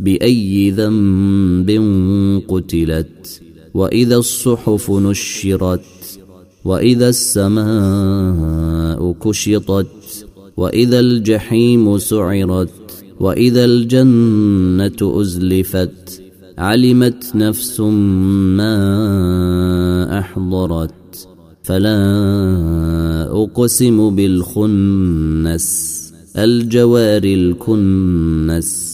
بأي ذنب قتلت وإذا الصحف نشرت وإذا السماء كشطت وإذا الجحيم سعرت وإذا الجنة أزلفت علمت نفس ما أحضرت فلا أقسم بالخنس الجوار الكنس.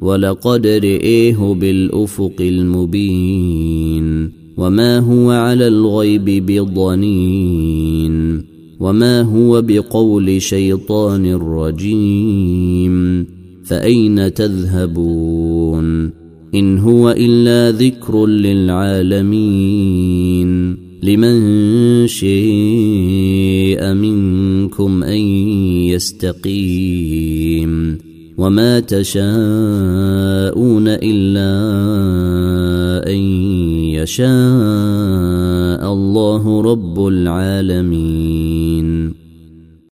ولقد رئيه بالأفق المبين وما هو على الغيب بضنين وما هو بقول شيطان رجيم فأين تذهبون إن هو إلا ذكر للعالمين لمن شيء منكم أن يستقيم وما تشاءون الا ان يشاء الله رب العالمين